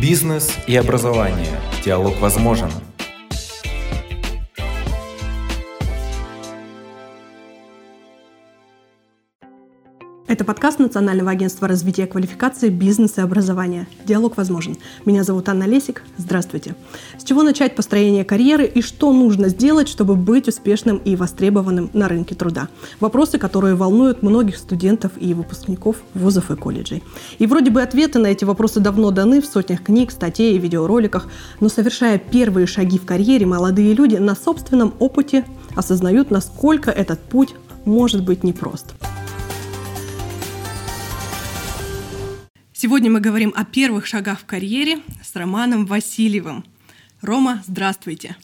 Бизнес и образование. Диалог возможен. Это подкаст Национального агентства развития квалификации, бизнеса и образования. Диалог возможен. Меня зовут Анна Лесик. Здравствуйте. С чего начать построение карьеры и что нужно сделать, чтобы быть успешным и востребованным на рынке труда? Вопросы, которые волнуют многих студентов и выпускников вузов и колледжей. И вроде бы ответы на эти вопросы давно даны в сотнях книг, статей и видеороликах, но совершая первые шаги в карьере, молодые люди на собственном опыте осознают, насколько этот путь может быть непрост. Сегодня мы говорим о первых шагах в карьере с Романом Васильевым. Рома, здравствуйте.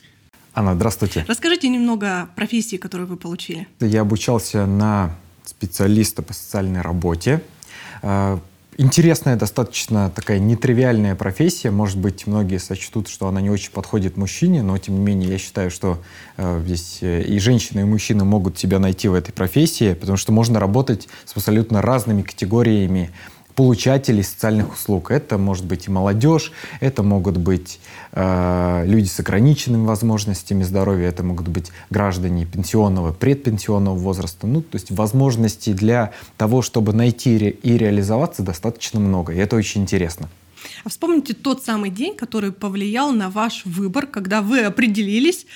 Анна, здравствуйте. Расскажите немного о профессии, которую вы получили. Я обучался на специалиста по социальной работе. Э, интересная, достаточно такая нетривиальная профессия. Может быть, многие сочтут, что она не очень подходит мужчине, но тем не менее я считаю, что э, здесь э, и женщины, и мужчины могут себя найти в этой профессии, потому что можно работать с абсолютно разными категориями получателей социальных услуг. Это может быть и молодежь, это могут быть э, люди с ограниченными возможностями здоровья, это могут быть граждане пенсионного, предпенсионного возраста. Ну, то есть возможностей для того, чтобы найти и реализоваться достаточно много. И это очень интересно. А вспомните тот самый день, который повлиял на ваш выбор, когда вы определились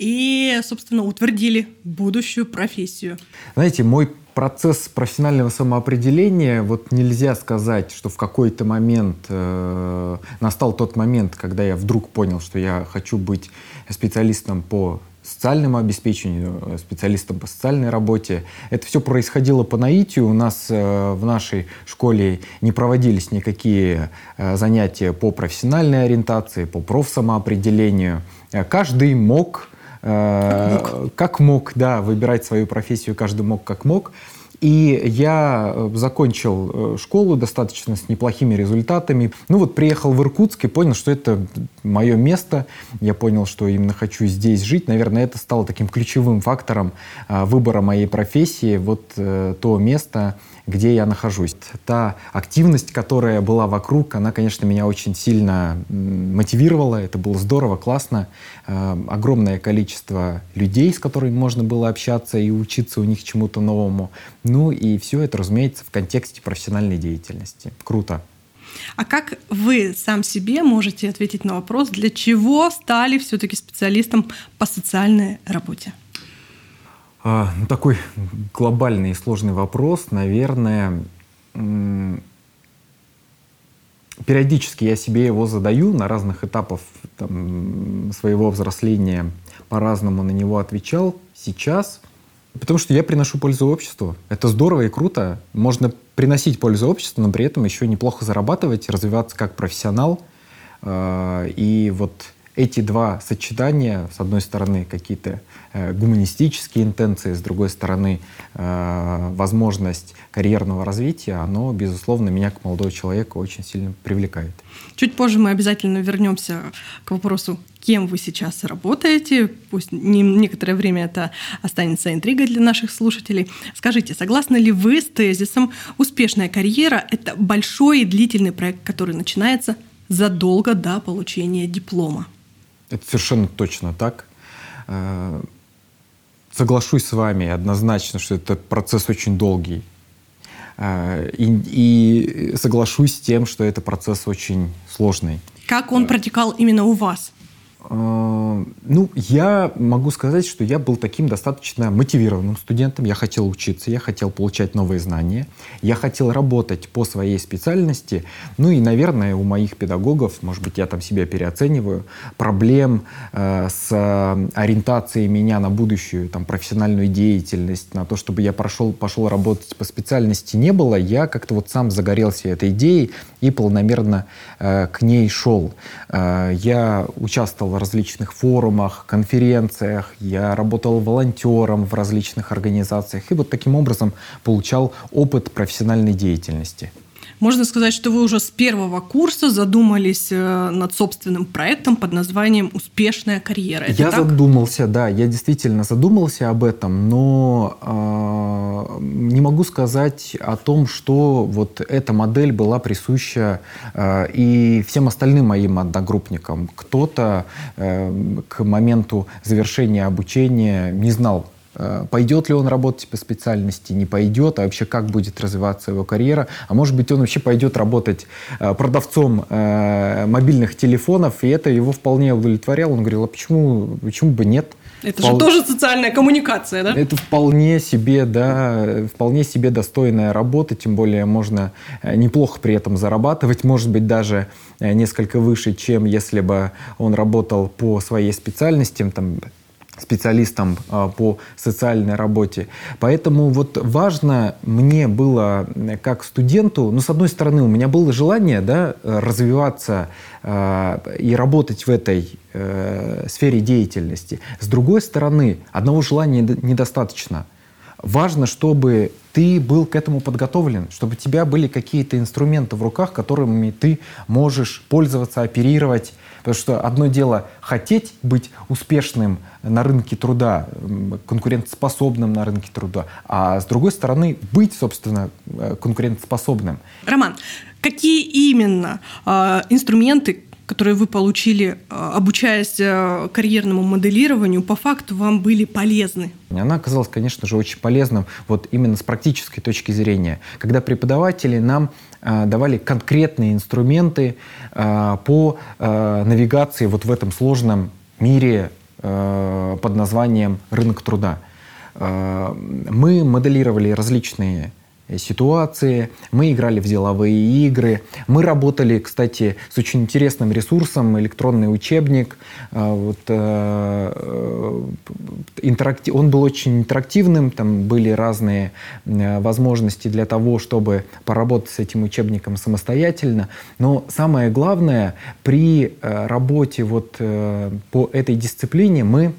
и, собственно, утвердили будущую профессию. Знаете, мой процесс профессионального самоопределения, вот нельзя сказать, что в какой-то момент э, настал тот момент, когда я вдруг понял, что я хочу быть специалистом по социальному обеспечению, специалистом по социальной работе. Это все происходило по наитию. У нас э, в нашей школе не проводились никакие э, занятия по профессиональной ориентации, по профсамоопределению. Э, каждый мог как мог. как мог, да, выбирать свою профессию, каждый мог как мог. И я э, закончил э, школу достаточно с неплохими результатами. Ну вот приехал в Иркутск и понял, что это мое место. Я понял, что именно хочу здесь жить. Наверное, это стало таким ключевым фактором э, выбора моей профессии. Вот то место, где я нахожусь. Та активность, которая была вокруг, она, конечно, меня очень сильно мотивировала. Это было здорово, классно. Э, огромное количество людей, с которыми можно было общаться и учиться у них чему-то новому. Ну и все это, разумеется, в контексте профессиональной деятельности. Круто. А как вы сам себе можете ответить на вопрос, для чего стали все-таки специалистом по социальной работе? А, ну, такой глобальный и сложный вопрос, наверное, периодически я себе его задаю на разных этапах там, своего взросления, по-разному на него отвечал. Сейчас, потому что я приношу пользу обществу. Это здорово и круто. Можно приносить пользу обществу, но при этом еще неплохо зарабатывать, развиваться как профессионал. А, и вот эти два сочетания, с одной стороны, какие-то э, гуманистические интенции, с другой стороны, э, возможность карьерного развития, оно, безусловно, меня как молодого человека очень сильно привлекает. Чуть позже мы обязательно вернемся к вопросу, кем вы сейчас работаете. Пусть не, некоторое время это останется интригой для наших слушателей. Скажите, согласны ли вы с тезисом «Успешная карьера – это большой и длительный проект, который начинается задолго до получения диплома»? Это совершенно точно так. Э, соглашусь с вами однозначно, что это процесс очень долгий. Э, и, и соглашусь с тем, что это процесс очень сложный. Как он протекал именно у вас? Э, ну, я могу сказать, что я был таким достаточно мотивированным студентом. Я хотел учиться, я хотел получать новые знания, я хотел работать по своей специальности. Ну и, наверное, у моих педагогов, может быть, я там себя переоцениваю, проблем э, с ориентацией меня на будущую там, профессиональную деятельность, на то, чтобы я прошел, пошел работать по специальности не было. Я как-то вот сам загорелся этой идеей и полномерно э, к ней шел. Э, я участвовал в различных форумах, конференциях, я работал волонтером в различных организациях и вот таким образом получал опыт профессиональной деятельности. Можно сказать, что вы уже с первого курса задумались э, над собственным проектом под названием «Успешная карьера». Это я так? задумался, да, я действительно задумался об этом, но э, не могу сказать о том, что вот эта модель была присуща э, и всем остальным моим одногруппникам. Кто-то э, к моменту завершения обучения не знал пойдет ли он работать по специальности, не пойдет, а вообще как будет развиваться его карьера. А может быть, он вообще пойдет работать э, продавцом э, мобильных телефонов, и это его вполне удовлетворяло. Он говорил, а почему, почему бы нет? Это Впол... же тоже социальная коммуникация, да? Это вполне себе, да, вполне себе достойная работа, тем более можно неплохо при этом зарабатывать, может быть, даже несколько выше, чем если бы он работал по своей специальности, там, специалистом а, по социальной работе. Поэтому вот важно мне было как студенту, ну, с одной стороны, у меня было желание да, развиваться э, и работать в этой э, сфере деятельности. С другой стороны, одного желания недостаточно. Важно, чтобы ты был к этому подготовлен, чтобы у тебя были какие-то инструменты в руках, которыми ты можешь пользоваться, оперировать, Потому что одно дело хотеть быть успешным на рынке труда, конкурентоспособным на рынке труда, а с другой стороны быть, собственно, э, конкурентоспособным. Роман, какие именно э, инструменты, которые вы получили, э, обучаясь э, карьерному моделированию, по факту вам были полезны? Она оказалась, конечно же, очень полезным вот именно с практической точки зрения, когда преподаватели нам э, давали конкретные инструменты по навигации вот в этом сложном мире под названием рынок труда. Мы моделировали различные ситуации, мы играли в деловые игры, мы работали, кстати, с очень интересным ресурсом электронный учебник. Э, вот, э, интерактив... Он был очень интерактивным, там были разные возможности для того, чтобы поработать с этим учебником самостоятельно. Но самое главное, при работе вот по этой дисциплине мы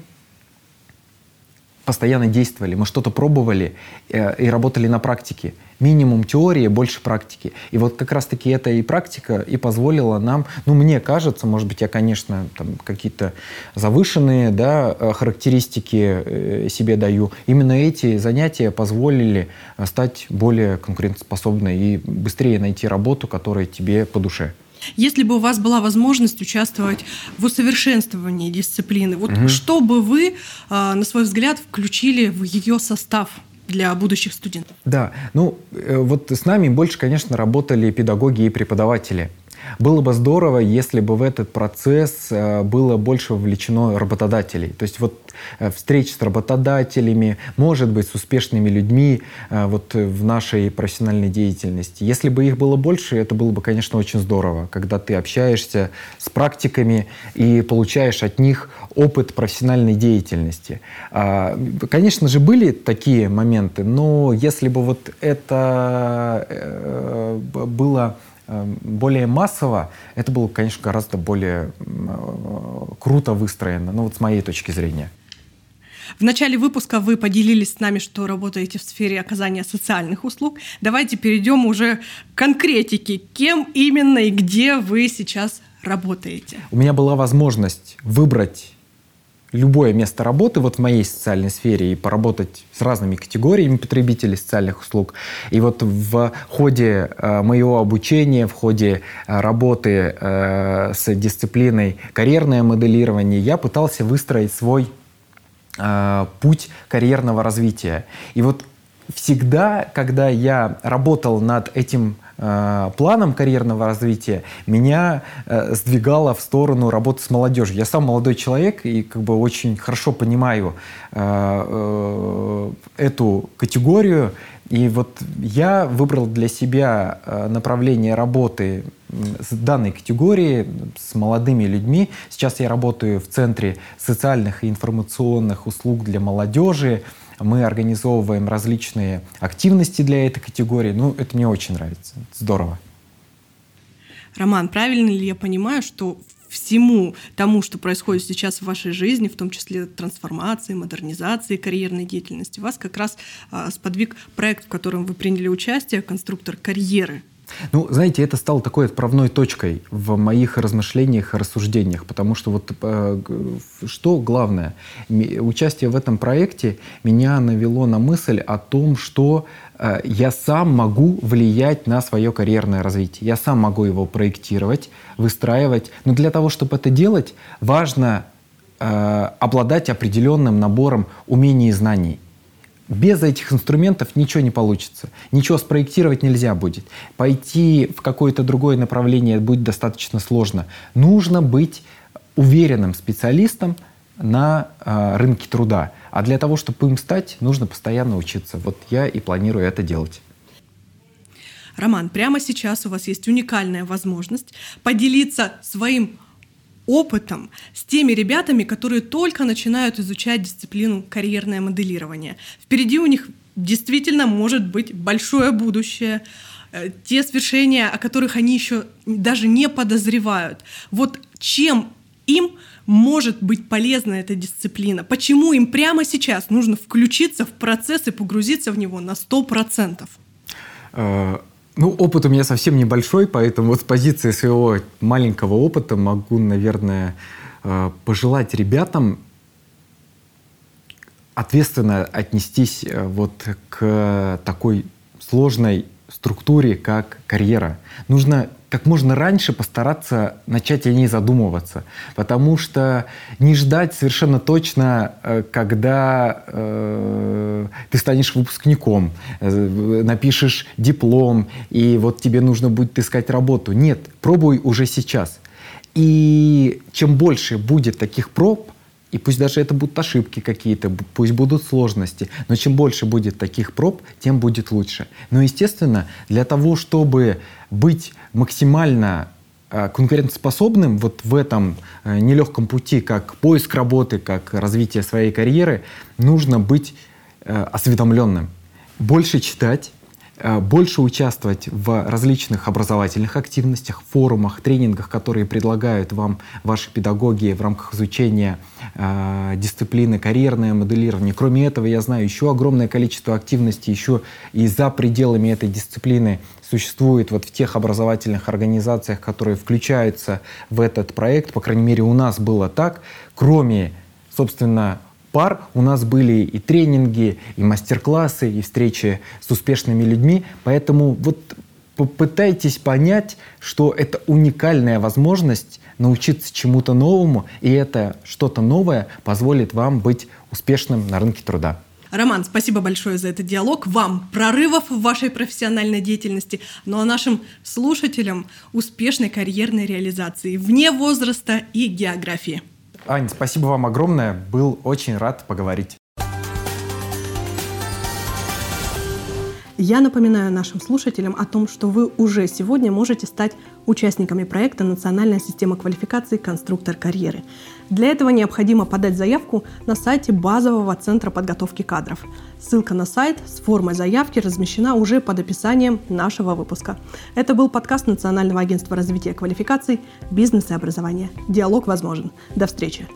постоянно действовали, мы что-то пробовали э, и работали на практике. Минимум теории, больше практики. И вот как раз-таки эта и практика и позволила нам, ну, мне кажется, может быть, я, конечно, там какие-то завышенные да, э, характеристики э, себе даю. Именно эти занятия позволили стать более конкурентоспособной и быстрее найти работу, которая тебе по душе. Если бы у вас была возможность участвовать в усовершенствовании дисциплины, вот угу. что бы вы, а, на свой взгляд, включили в ее состав? для будущих студентов? Да, ну э, вот с нами больше, конечно, работали педагоги и преподаватели. Было бы здорово, если бы в этот процесс э, было больше вовлечено работодателей. То есть вот э, встреч с работодателями, может быть, с успешными людьми э, вот в нашей профессиональной деятельности. Если бы их было больше, это было бы, конечно, очень здорово, когда ты общаешься с практиками и получаешь от них опыт профессиональной деятельности. А, конечно же, были такие моменты, но если бы вот это было более массово, это было, конечно, гораздо более э, круто выстроено, ну вот с моей точки зрения. В начале выпуска вы поделились с нами, что работаете в сфере оказания социальных услуг. Давайте перейдем уже к конкретике. Кем именно и где вы сейчас работаете? У меня была возможность выбрать любое место работы вот в моей социальной сфере и поработать с разными категориями потребителей социальных услуг. И вот в ходе э, моего обучения, в ходе э, работы э, с дисциплиной карьерное моделирование я пытался выстроить свой путь карьерного развития. И вот всегда, когда я работал над этим планом карьерного развития меня э, сдвигало в сторону работы с молодежью. Я сам молодой человек и как бы очень хорошо понимаю э, эту категорию. И вот я выбрал для себя направление работы с данной категории, с молодыми людьми. Сейчас я работаю в Центре социальных и информационных услуг для молодежи мы организовываем различные активности для этой категории. Ну, это мне очень нравится. Здорово. Роман, правильно ли я понимаю, что всему тому, что происходит сейчас в вашей жизни, в том числе трансформации, модернизации карьерной деятельности, вас как раз а, сподвиг проект, в котором вы приняли участие, конструктор карьеры. Ну, знаете, это стало такой отправной точкой в моих размышлениях и рассуждениях, потому что вот э, что главное, участие в этом проекте меня навело на мысль о том, что э, я сам могу влиять на свое карьерное развитие, я сам могу его проектировать, выстраивать, но для того, чтобы это делать, важно э, обладать определенным набором умений и знаний. Без этих инструментов ничего не получится. Ничего спроектировать нельзя будет. Пойти в какое-то другое направление будет достаточно сложно. Нужно быть уверенным специалистом на э, рынке труда. А для того, чтобы им стать, нужно постоянно учиться. Вот я и планирую это делать. Роман, прямо сейчас у вас есть уникальная возможность поделиться своим опытом с теми ребятами, которые только начинают изучать дисциплину карьерное моделирование. Впереди у них действительно может быть большое будущее, э, те свершения, о которых они еще даже не подозревают. Вот чем им может быть полезна эта дисциплина? Почему им прямо сейчас нужно включиться в процесс и погрузиться в него на 100%? Ну, опыт у меня совсем небольшой, поэтому вот с позиции своего маленького опыта могу, наверное, э, пожелать ребятам ответственно отнестись э, вот к такой сложной структуре, как карьера. Нужно как можно раньше постараться начать о ней задумываться, потому что не ждать совершенно точно, э, когда э, ты станешь выпускником, э, напишешь диплом, и вот тебе нужно будет искать работу. Нет, пробуй уже сейчас. И чем больше будет таких проб, и пусть даже это будут ошибки какие-то, пусть будут сложности, но чем больше будет таких проб, тем будет лучше. Но, естественно, для того, чтобы быть максимально э, конкурентоспособным вот в этом э, нелегком пути, как поиск работы, как развитие своей карьеры, нужно быть э, осведомленным. Больше читать, больше участвовать в различных образовательных активностях, форумах, тренингах, которые предлагают вам ваши педагоги в рамках изучения э, дисциплины карьерное моделирование. Кроме этого, я знаю еще огромное количество активностей еще и за пределами этой дисциплины существует вот в тех образовательных организациях, которые включаются в этот проект. По крайней мере, у нас было так. Кроме, собственно, пар у нас были и тренинги, и мастер-классы, и встречи с успешными людьми. Поэтому вот попытайтесь понять, что это уникальная возможность научиться чему-то новому, и это что-то новое позволит вам быть успешным на рынке труда. Роман, спасибо большое за этот диалог. Вам прорывов в вашей профессиональной деятельности, ну а нашим слушателям успешной карьерной реализации вне возраста и географии. Ань, спасибо вам огромное. Был очень рад поговорить. Я напоминаю нашим слушателям о том, что вы уже сегодня можете стать участниками проекта «Национальная система квалификации конструктор карьеры». Для этого необходимо подать заявку на сайте базового центра подготовки кадров. Ссылка на сайт с формой заявки размещена уже под описанием нашего выпуска. Это был подкаст Национального агентства развития квалификаций «Бизнес и образование». Диалог возможен. До встречи!